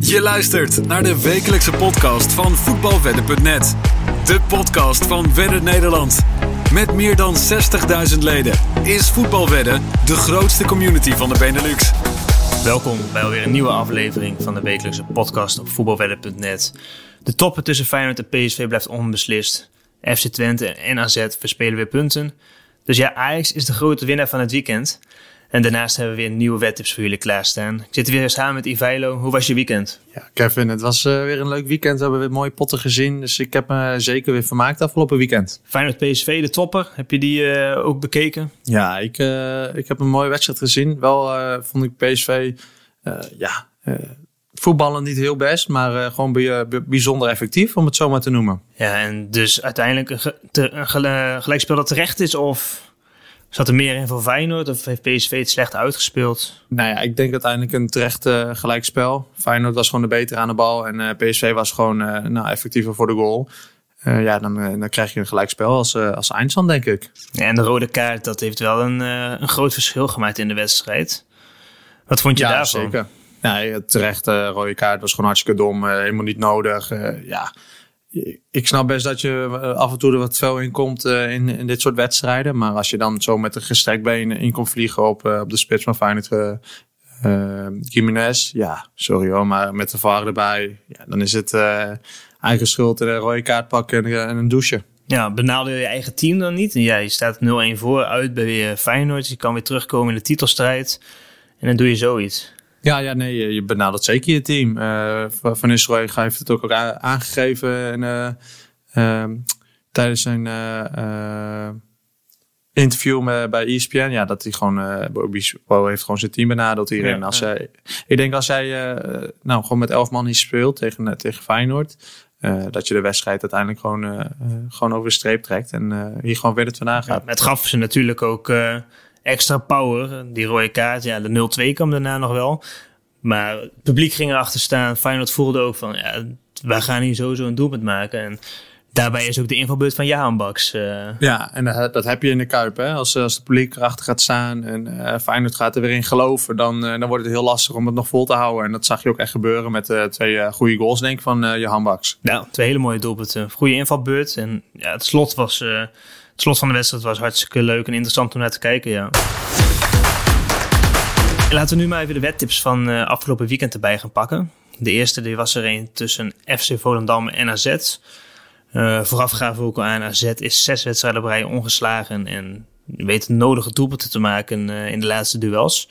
Je luistert naar de wekelijkse podcast van voetbalwedden.net. De podcast van Wedden Nederland. Met meer dan 60.000 leden is Voetbalwedden de grootste community van de Benelux. Welkom bij alweer een nieuwe aflevering van de wekelijkse podcast op voetbalwedden.net. De toppen tussen Feyenoord en PSV blijft onbeslist. FC Twente en AZ verspelen weer punten. Dus ja, Ajax is de grote winnaar van het weekend. En daarnaast hebben we weer nieuwe wedtips voor jullie klaarstaan. Ik zit weer samen met Ivailo. Hoe was je weekend? Ja, Kevin, het was uh, weer een leuk weekend. We hebben weer mooie potten gezien. Dus ik heb me zeker weer vermaakt afgelopen weekend. Feyenoord PSV, de topper. Heb je die uh, ook bekeken? Ja, ik, uh, ik heb een mooie wedstrijd gezien. Wel vond ik PSV, ja, voetballen niet heel best. Maar gewoon bijzonder effectief, om het zo maar te noemen. Ja, en dus uiteindelijk een, te, een gelijkspel dat terecht is of... Zat er meer in voor Feyenoord of heeft PSV het slecht uitgespeeld? Nou ja, ik denk uiteindelijk een terecht uh, gelijkspel. Feyenoord was gewoon de beter aan de bal en uh, PSV was gewoon uh, nou, effectiever voor de goal. ja, dan, dan krijg je een gelijkspel als, als eindstand, denk ik. Ja, en de rode kaart, dat heeft wel een, een groot verschil gemaakt in de wedstrijd. Wat vond je ja, daarvan? Zeker. Nee, terecht, rode kaart was gewoon hartstikke dom. helemaal niet nodig. ja, ik snap best dat je eh, af en toe er wat veel in komt uh, in, in dit soort wedstrijden. Maar als je dan zo met een gestrekt been in komt vliegen op, uh, op de spits van Feyenoord, uh, Jiménez. Ja, sorry hoor, maar met de VAR erbij, ja, dan is het eigen schuld en een rode kaart pakken en, een douche. Ja, benadeel je eigen team dan niet? Ja, je staat 0-1 voor uit bij Feyenoord. Je kan weer terugkomen in de titelstrijd. En dan doe je zoiets. Ja, ja, nee, je benadert zeker je team. Uh, Van Nistelrooy heeft het ook, ook aangegeven en, uh, uh, tijdens zijn uh, interview met, bij ESPN. Ja, dat hij gewoon, Bo heeft gewoon zijn team benaderd hierin. Ja, als ja. Hij, ik denk als hij nou, gewoon met elf man niet speelt tegen, tegen Feyenoord. dat je de wedstrijd uiteindelijk gewoon, gewoon over de streep trekt. En hier gewoon weer het vandaan gaat. Ja, het gaf ze natuurlijk ook extra power. Die rode kaart, ja, de 0-2 kwam daarna nog wel. Maar het publiek ging erachter staan. Feyenoord voelde ook van, ja, wij gaan hier sowieso een doelpunt maken. En daarbij is ook de invalbeurt van Jahan Baks. Uh... Ja, en dat, dat, heb je in de Kuip. Hè? Als, als het publiek erachter gaat staan en uh, Feyenoord gaat er weer in geloven... Dan, uh, dan wordt het heel lastig om het nog vol te houden. En dat zag je ook echt gebeuren met twee goede goals, denk ik, van Jahan Baks. Ja, twee hele mooie doelpunten. Goede invalbeurt. En ja, het slot was het slot van de wedstrijd was hartstikke leuk en interessant om naar te kijken, ja. Laten we nu maar even de wedtips van uh, afgelopen weekend erbij gaan pakken. De eerste die was er een tussen FC Volendam en AZ. Uh, vooraf gaven we ook al aan, AZ is zes wedstrijden op rij ongeslagen en weet de nodige doelpunten te maken uh, in de laatste duels.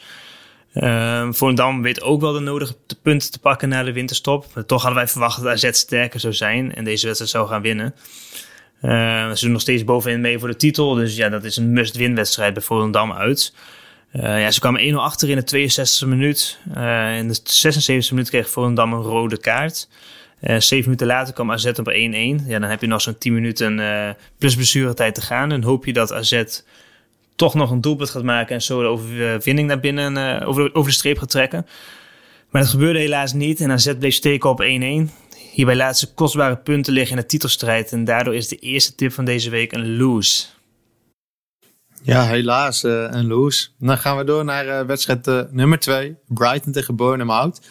Uh, Volendam weet ook wel de nodige punten te pakken na de winterstop. Maar toch hadden wij verwacht dat AZ sterker zou zijn en deze wedstrijd zou gaan winnen. Uh, ze doen nog steeds bovenin mee voor de titel. Dus ja, dat is een must-win wedstrijd bij Volendam uit. Uh, ja, ze kwamen 1-0 achter in de 62e minuut. Uh, in de 76e minuut kreeg Volendam een rode kaart. Uh, zeven minuten later kwam AZ op 1-1. Ja, dan heb je nog zo'n 10 minuten plus blessuretijd te gaan. En hoop je dat AZ toch nog een doelpunt gaat maken en zo de overwinning naar binnen over, over de streep gaat trekken. Maar dat gebeurde helaas niet en AZ bleef steken op 1-1. Hierbij laat ze kostbare punten liggen in de titelstrijd en daardoor is de eerste tip van deze week een lose. Ja, helaas uh, een lose. Dan gaan we door naar uh, wedstrijd uh, nummer 2. Brighton tegen Bournemouth.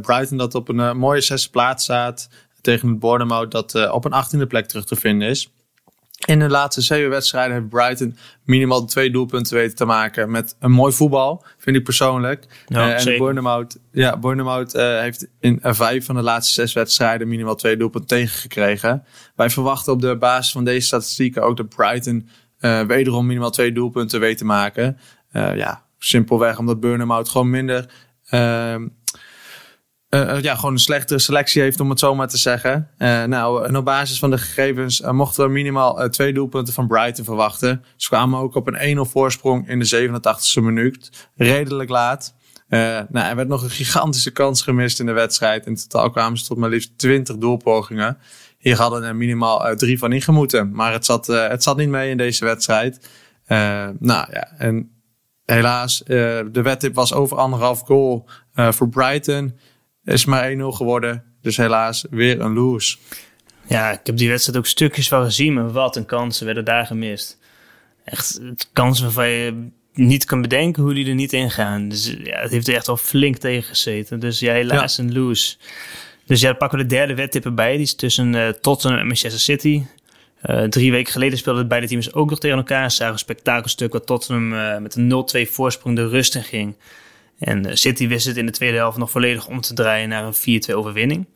Brighton dat op een mooie zesde plaats staat tegen het Bournemouth dat op een achttiende plek terug te vinden is. In de laatste zeven wedstrijden heeft Brighton minimaal twee doelpunten weten te maken met een mooi voetbal, vind ik persoonlijk. Ja, uh, en Bournemouth, ja, Bournemouth uh, heeft in uh, vijf van de laatste zes wedstrijden minimaal twee doelpunten tegengekregen. Wij verwachten op de basis van deze statistieken ook dat Brighton wederom minimaal twee doelpunten weet te maken. ja, simpelweg omdat Bournemouth gewoon minder ehm, uh, ja, gewoon een slechtere selectie heeft, om het zo maar te zeggen. Uh, nou, en op basis van de gegevens mochten we minimaal twee doelpunten van Brighton verwachten. Ze kwamen ook op een 1-0 voorsprong in de 87e minuut. Redelijk laat. nou, er werd nog een gigantische kans gemist in de wedstrijd. In totaal kwamen ze tot maar liefst 20 doelpogingen. Hier hadden er minimaal drie van ingemoeten. Maar het zat, het zat niet mee in deze wedstrijd. nou ja, en helaas, de wedtip was over anderhalf goal voor Brighton is maar 1-0 geworden. Dus helaas weer een lose. Ja, ik heb die wedstrijd ook stukjes van gezien. Maar wat een kansen werden daar gemist. Echt kansen waarvan je niet kan bedenken hoe die er niet in gaan. Dus ja, het heeft er echt al flink tegen gezeten. Dus ja, helaas een lose. Dus ja, dan pakken we de derde wedtip erbij. Die is tussen uh, Tottenham en Manchester City. Uh, drie weken geleden speelden beide teams ook nog tegen elkaar. Zagen een spektakelstuk wat Tottenham uh, met een 0-2 voorsprong de rust in ging. En City wist het in de tweede helft nog volledig om te draaien naar een 4-2 overwinning.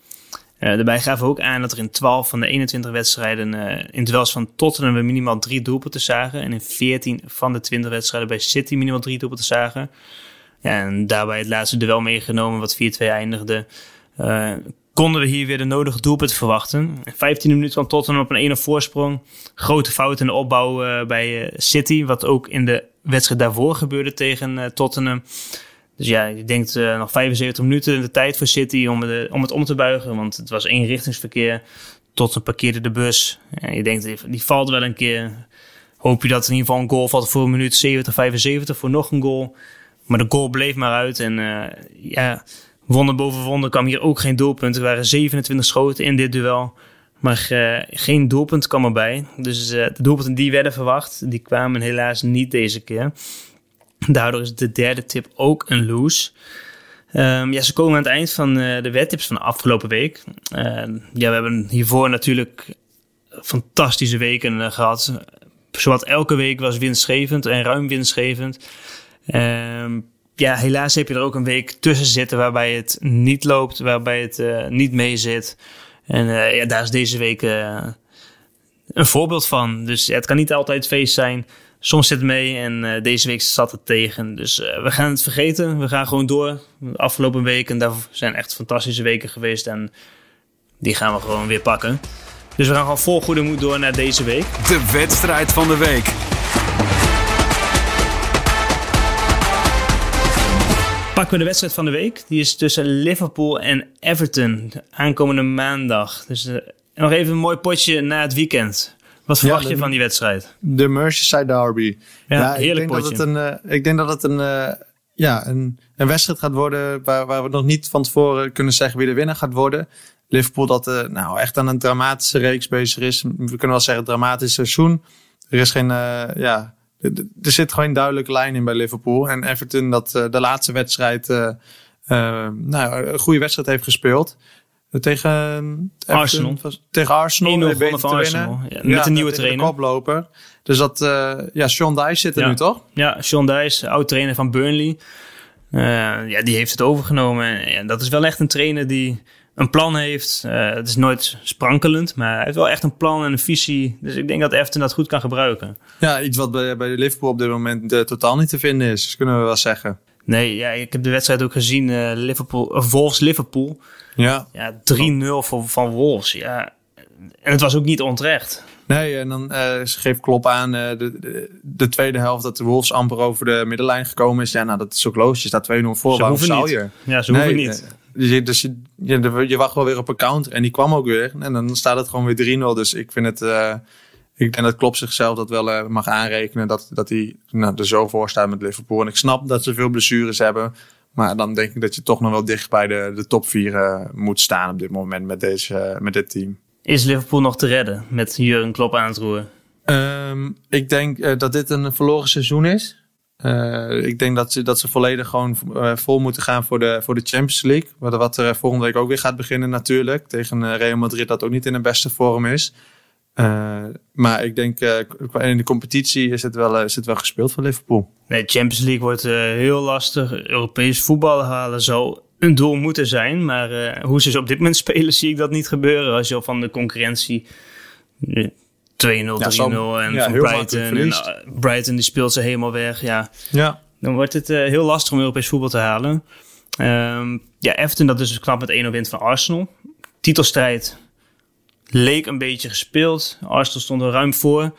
Uh, daarbij gaven we ook aan dat er in 12 van de 21 wedstrijden uh, in duels van Tottenham we minimaal drie doelpunten zagen. En in 14 van de 20 wedstrijden bij City minimaal drie doelpunten zagen. Ja, en daarbij het laatste duel meegenomen wat 4-2 eindigde. Konden we hier weer de nodige doelpunten verwachten. 15 minuten van Tottenham op een 1-0 voorsprong. Grote fout in de opbouw bij City. Wat ook in de wedstrijd daarvoor gebeurde tegen Tottenham. Dus ja, je denkt uh, nog 75 minuten de tijd voor City om, de, om het om te buigen. Want het was eenrichtingsverkeer. Tot een parkeerde de bus. En je denkt, die valt wel een keer. Hoop je dat in ieder geval een goal valt voor een minuut 70, 75 voor nog een goal. Maar de goal bleef maar uit. En uh, ja, wonder boven wonder kwam hier ook geen doelpunt. Er waren 27 schoten in dit duel. Maar geen doelpunt kwam erbij. Dus de doelpunten die werden verwacht, die kwamen helaas niet deze keer. Daardoor is de derde tip ook een loose. Um, ja, ze komen aan het eind van uh, de wedtips van de afgelopen week. Uh, ja, we hebben hiervoor natuurlijk fantastische weken uh, gehad. Zowat elke week was winstgevend en ruim winstgevend. Um, ja, helaas heb je er ook een week tussen zitten waarbij het niet loopt, waarbij het uh, niet mee zit. En ja, daar is deze week een voorbeeld van. Dus ja, het kan niet altijd feest zijn. Soms zit het mee en uh, deze week zat het tegen. Dus uh, we gaan het vergeten. We gaan gewoon door. De afgelopen weken, daar zijn echt fantastische weken geweest. En die gaan we gewoon weer pakken. Dus we gaan gewoon vol goede moed door naar deze week. De wedstrijd van de week. Pakken we de wedstrijd van de week. Die is tussen Liverpool en Everton. Aankomende maandag. Dus uh, nog even een mooi potje na het weekend. Wat verwacht ja, de, je van die wedstrijd? De Merseyside Derby. Ja, ja heerlijk ik denk potje. Dat het een, uh, ik denk dat het een, uh, ja, een, een wedstrijd gaat worden waar, waar we nog niet van tevoren kunnen zeggen wie de winnaar gaat worden. Liverpool dat uh, nou echt aan een dramatische reeks bezig is. We kunnen wel zeggen dramatisch seizoen. Er is geen, ja, er zit gewoon een duidelijke lijn in bij Liverpool. En Everton dat de laatste wedstrijd, nou, een goede wedstrijd heeft gespeeld. Tegen Arsenal. Was, tegen Arsenal. 1 gewonnen van Arsenal. Ja, met ja, een nieuwe trainer. Koploper. Dus dat, uh, ja, Sean Dice zit er ja. nu toch? Ja, Sean Dice, oud-trainer van Burnley. Uh, ja, die heeft het overgenomen. En dat is wel echt een trainer die een plan heeft. Uh, het is nooit sprankelend, maar hij heeft wel echt een plan en een visie. Dus ik denk dat Everton dat goed kan gebruiken. Ja, iets wat bij, bij Liverpool op dit moment totaal niet te vinden is, kunnen we wel zeggen. Nee, ja, ik heb de wedstrijd ook gezien. Liverpool, Wolves-Liverpool. Ja. Ja, 3-0 van, van Wolves. Ja. En het was ook niet onterecht. Nee, en dan uh, geeft Klop aan uh, de, de, de, tweede helft dat de Wolves amper over de middenlijn gekomen is. Ja, nou, dat is ook logisch. Je staat 2-0 voor. Ze Waarom zou je? Ja, ze nee, hoeven niet. Uh, dus je, je, je, wacht wel weer op een counter. En die kwam ook weer. En dan staat het gewoon weer 3-0. Dus ik vind het... ik denk dat Klopp zichzelf dat wel uh, mag aanrekenen. Dat, dat hij nou, er zo voor staat met Liverpool. En ik snap dat ze veel blessures hebben. Maar dan denk ik dat je toch nog wel dicht bij de, de top 4 uh, moet staan op dit moment met, deze, uh, met dit team. Is Liverpool nog te redden met Jurgen Klopp aan het roeren? Um, ik denk uh, dat dit een verloren seizoen is. ik denk dat ze, dat ze volledig gewoon vol moeten gaan voor de, voor de Champions League. Wat, wat er volgende week ook weer gaat beginnen natuurlijk. Tegen Real Madrid dat ook niet in de beste vorm is. Uh, maar ik denk, uh, in de competitie is het, wel, uh, is het wel gespeeld voor Liverpool. Nee, Champions League wordt heel lastig. Europees voetbal halen zou een doel moeten zijn. Maar hoe ze op dit moment spelen, zie ik dat niet gebeuren. Als je al van de concurrentie 2-0, 3-0 ja, en ja, van Brighton. En, Brighton die speelt ze helemaal weg. Ja. ja. Dan wordt het heel lastig om Europees voetbal te halen. Um, ja, Everton dat dus knap met 1-0 wint van Arsenal. Titelstrijd leek een beetje gespeeld. Arsenal stond er ruim voor.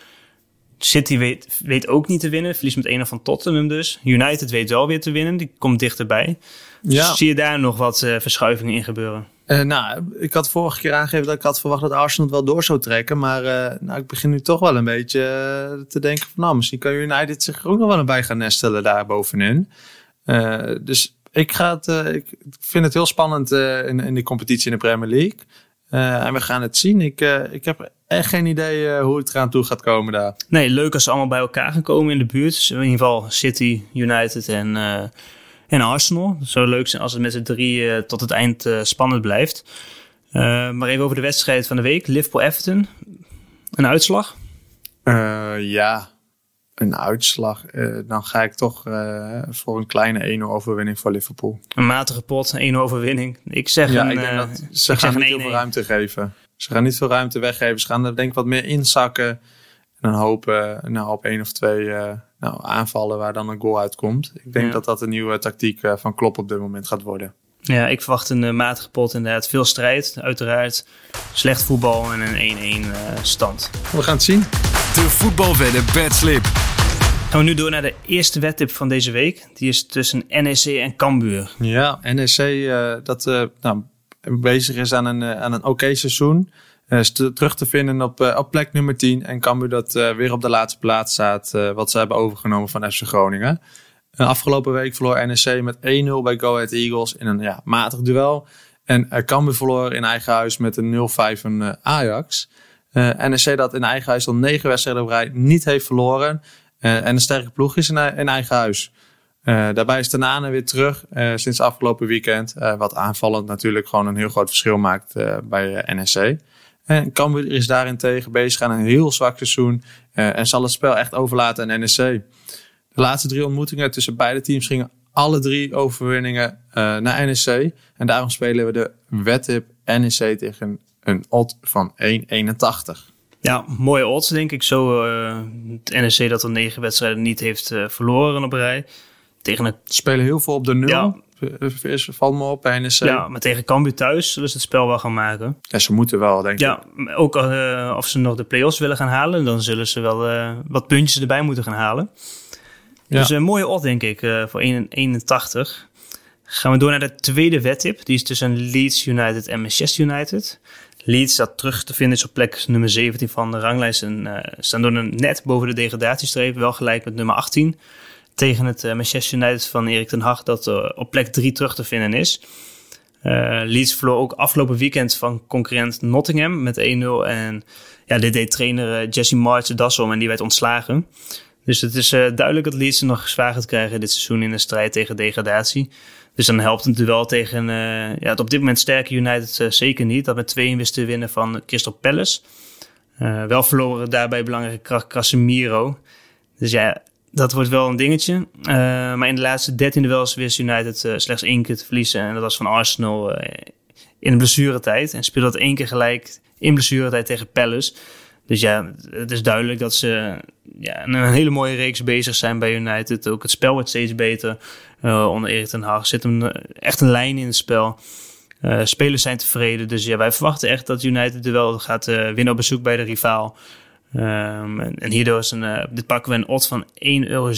City weet, weet ook niet te winnen. Verliest met 1 van Tottenham dus. United weet wel weer te winnen. Die komt dichterbij. Ja. Dus zie je daar nog wat uh, verschuivingen in gebeuren? Uh, nou, ik had vorige keer aangegeven dat ik had verwacht dat Arsenal het wel door zou trekken. Maar uh, nou, ik begin nu toch wel een beetje te denken van... nou, misschien kan United zich ook nog wel een bij gaan nestelen daar bovenin. dus ik, ga het, ik vind het heel spannend in, in die competitie in de Premier League. En we gaan het zien. Ik, ik heb echt geen idee hoe het eraan toe gaat komen daar. Nee, leuk als ze allemaal bij elkaar gaan komen in de buurt. Dus in ieder geval City, United en, en Arsenal. Het zou leuk zijn als het met z'n drie tot het eind spannend blijft. maar even over de wedstrijd van de week. Liverpool-Everton. Een uitslag? ja, een uitslag, uh, dan ga ik toch uh, voor een kleine 1-0 overwinning voor Liverpool. Een matige pot, 1 overwinning. Ik zeg ja, een, ik denk dat ze gaan niet heel veel ruimte geven. Ze gaan niet veel ruimte weggeven. Ze gaan er denk ik wat meer inzakken. En dan hopen nou, op één of twee uh, nou, aanvallen waar dan een goal uitkomt. Ik denk ja. dat dat een nieuwe tactiek van Klop op dit moment gaat worden. Ja, ik verwacht een matige pot inderdaad. Veel strijd, uiteraard. Slecht voetbal en een 1-1 stand. We gaan het zien. De voetbalwedden bedslip. Gaan we nu door naar de eerste wedtip van deze week. Die is tussen NEC en Cambuur. Ja, NEC uh, dat uh, nou, bezig is aan een, uh, aan een oké seizoen. is terug te vinden op, op plek nummer 10. En Cambuur dat weer op de laatste plaats staat. wat ze hebben overgenomen van FC Groningen. afgelopen week verloor NEC met 1-0 bij Go Ahead Eagles in een ja, matig duel. En Cambuur verloor in eigen huis met een 0-5 van Ajax. NEC dat in eigen huis al negen wedstrijden op rij niet heeft verloren. Uh, en een sterke ploeg is in, eigen huis. Uh, daarbij is Tanane weer terug uh, sinds afgelopen weekend. wat aanvallend natuurlijk gewoon een heel groot verschil maakt bij NSC. En Cambuur is daarentegen bezig aan een heel zwak seizoen. en zal het spel echt overlaten aan NSC. De laatste drie ontmoetingen tussen beide teams gingen alle drie overwinningen naar NSC. En daarom spelen we de wedtip NEC tegen een odd van 1,81. Ja, mooie odds denk ik. Zo uh, het NEC dat er negen wedstrijden niet heeft uh, verloren op rij. Tegen het... Spelen heel veel op de nul. Ja. Valt me op bij NEC. Ja, maar tegen Cambuur thuis zullen ze het spel wel gaan maken. Ja, ze moeten wel, denk ik. Ja, ook uh, of ze nog de play-offs willen gaan halen, dan zullen ze wel uh, wat puntjes erbij moeten gaan halen. Ja. Dus een mooie odd, denk ik, uh, voor 81. Gaan we door naar de tweede wedtip. Die is tussen Leeds United en Manchester United. Leeds dat terug te vinden is op plek nummer 17 van de ranglijst. En uh, staan door een net boven de degradatiestreep. Wel gelijk met nummer 18. Tegen het uh, Manchester United van Erik ten Hag dat uh, op plek 3 terug te vinden is. Leeds verloor ook afgelopen weekend van concurrent Nottingham met 1-0. En ja, dit deed trainer Jesse March de das om en die werd ontslagen. Dus het is duidelijk dat Leeds nog zwaar gaat krijgen dit seizoen in de strijd tegen degradatie. Dus dan helpt het wel tegen uh, ja, het op dit moment sterke United uh, zeker niet. Dat met 2 wist te winnen van Crystal Palace. Uh, wel verloren daarbij belangrijke kracht Casemiro. Dus ja, dat wordt wel een dingetje. maar in de laatste 13 duels wist United slechts één keer te verliezen. En dat was van Arsenal in de blessuretijd. En speelde dat één keer gelijk in blessuretijd tegen Palace. Dus ja, het is duidelijk dat ze ja, een hele mooie reeks bezig zijn bij United. Ook het spel wordt steeds beter uh, onder Erik ten Hag. Zit hem eh, echt een lijn in het spel. Uh, spelers zijn tevreden. Dus ja, wij verwachten echt dat United er wel gaat winnen op bezoek bij de rivaal. Um, en, hierdoor is een, dit pakken we een odd van 1,87 euro.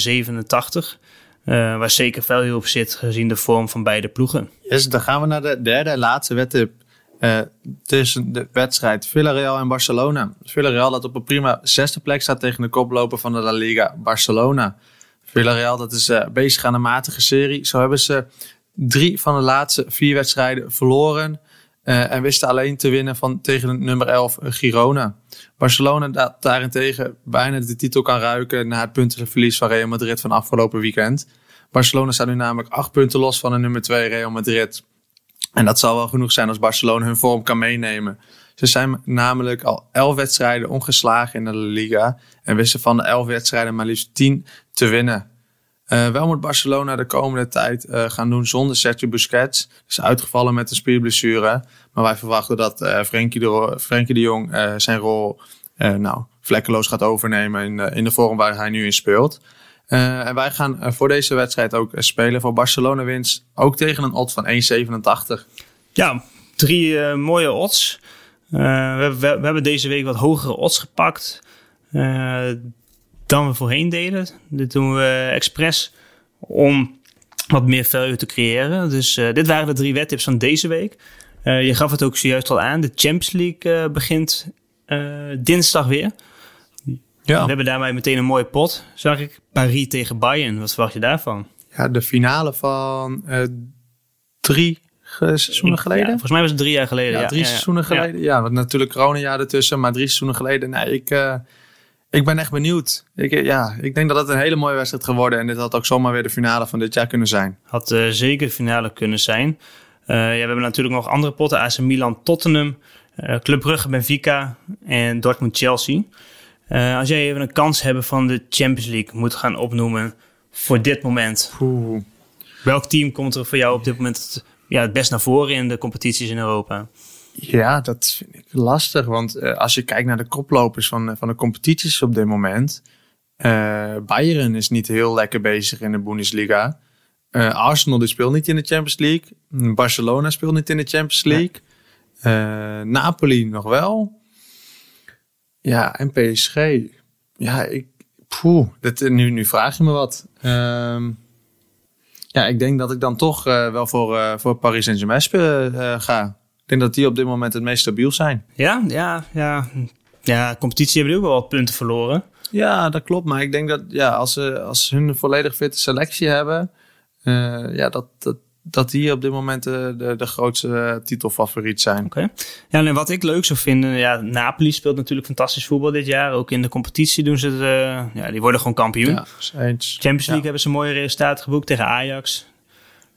waar zeker veel op zit gezien de vorm van beide ploegen. Yes, dan gaan we naar de derde laatste wedstrijd uh, tussen de wedstrijd Villarreal en Barcelona. Villarreal dat op een prima zesde plek staat tegen de koploper van de La Liga, Barcelona. Villarreal dat is uh, bezig aan een matige serie. Zo hebben ze drie van de laatste vier wedstrijden verloren. Uh, en wisten alleen te winnen van, tegen nummer 11 Girona. Barcelona dat daarentegen bijna de titel kan ruiken na het puntenverlies van Real Madrid van afgelopen weekend. Barcelona staat nu namelijk acht punten los van de nummer 2 Real Madrid. En dat zal wel genoeg zijn als Barcelona hun vorm kan meenemen. Ze zijn namelijk al elf wedstrijden ongeslagen in de Liga. En wisten van de elf wedstrijden maar liefst tien te winnen. Uh, wel moet Barcelona de komende tijd uh, gaan doen zonder Sergio Busquets. Is uitgevallen met een spierblessure. Maar wij verwachten dat uh, Frenkie, de, Frenkie de Jong zijn rol nou, vlekkeloos gaat overnemen in, in de vorm waar hij nu in speelt. Uh, en wij gaan uh, voor deze wedstrijd ook uh, spelen voor Barcelona winst. Ook tegen een odds van 1,87. Ja, drie mooie odds. We, we, we, hebben deze week wat hogere odds gepakt dan we voorheen deden. Dit doen we expres om wat meer value te creëren. Dus dit waren de drie wedtips van deze week. je gaf het ook zojuist al aan. De Champions League begint dinsdag weer. Ja. We hebben daarmee meteen een mooie pot, zag ik. Paris tegen Bayern. Wat verwacht je daarvan? Ja, de finale van uh, drie seizoenen geleden? Ja, volgens mij was het drie jaar geleden. Ja, drie seizoenen geleden. Ja, want natuurlijk coronajaar ertussen, maar drie seizoenen geleden. Nee, ik, uh, ik ben echt benieuwd. Ik, ja, ik denk dat het een hele mooie wedstrijd geworden en dit had ook zomaar weer de finale van dit jaar kunnen zijn. Had uh, zeker de finale kunnen zijn. Uh, ja, we hebben natuurlijk nog andere potten. AC Milan, Tottenham, Club Brugge, Benfica en Dortmund, Chelsea. Als jij even een kans hebben van de Champions League moet gaan opnoemen voor dit moment. Oeh. Welk team komt er voor jou op dit moment het, ja, het best naar voren in de competities in Europa? Ja, dat vind ik lastig. Want uh, als je kijkt naar de koplopers van, van de competities op dit moment. Uh, Bayern is niet heel lekker bezig in de Bundesliga. Uh, Arsenal die speelt niet in de Champions League. Barcelona speelt niet in de Champions League. Ja. Napoli nog wel. Ja, en PSG. Ja, ik, poeh, dit, nu, nu vraag je me wat. Ehm, ja, ik denk dat ik dan toch uh, wel voor, uh, voor Paris Saint-Germain uh, ga. Ik denk dat die op dit moment het meest stabiel zijn. Ja, ja, ja. Ja, competitie hebben ook wel wat punten verloren. Ja, dat klopt. Maar ik denk dat ja, als, ze, als hun volledig fitte selectie hebben, ja, dat, dat, dat die op dit moment de, de, de grootste titelfavoriet zijn. Oké. Okay. Ja, en wat ik leuk zou vinden, ja, Napoli speelt natuurlijk fantastisch voetbal dit jaar. Ook in de competitie doen ze het, uh, ja, die worden gewoon kampioen. Ja, eens. Champions League ja. hebben ze een mooie resultaten geboekt tegen Ajax.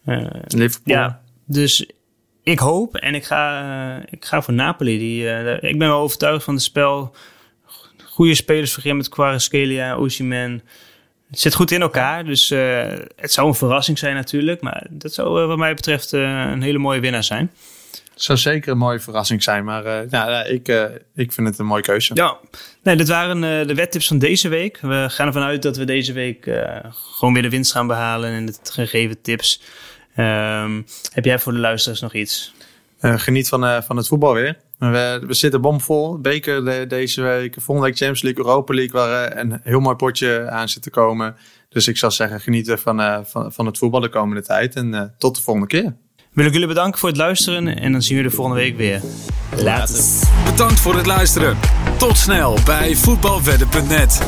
Uh, Liverpool. Ja, dus ik hoop en ik ga, uh, ik ga voor Napoli. Die, ik ben wel overtuigd van het spel. Goede spelers voor met Kvaratskhelia, Osimhen. Het zit goed in elkaar, dus uh, het zou een verrassing zijn natuurlijk. Maar dat zou uh, wat mij betreft uh, een hele mooie winnaar zijn. Het zou zeker een mooie verrassing zijn, maar nou, ik, ik vind het een mooie keuze. Ja, nee, dit waren de wettips van deze week. We gaan ervan uit dat we deze week gewoon weer de winst gaan behalen en de gegeven tips. Um, heb jij voor de luisteraars nog iets? geniet van, van het voetbal weer. We, we zitten bomvol. Beker de, deze week. Volgende week Champions League, Europa League. Waar uh, een heel mooi potje aan zit te komen. Dus ik zou zeggen, genieten van, uh, van, van het voetbal de komende tijd. En uh, tot de volgende keer. Wil ik jullie bedanken voor het luisteren. En dan zien we de volgende week weer. Later. Bedankt voor het luisteren. Tot snel bij voetbalwedden.net.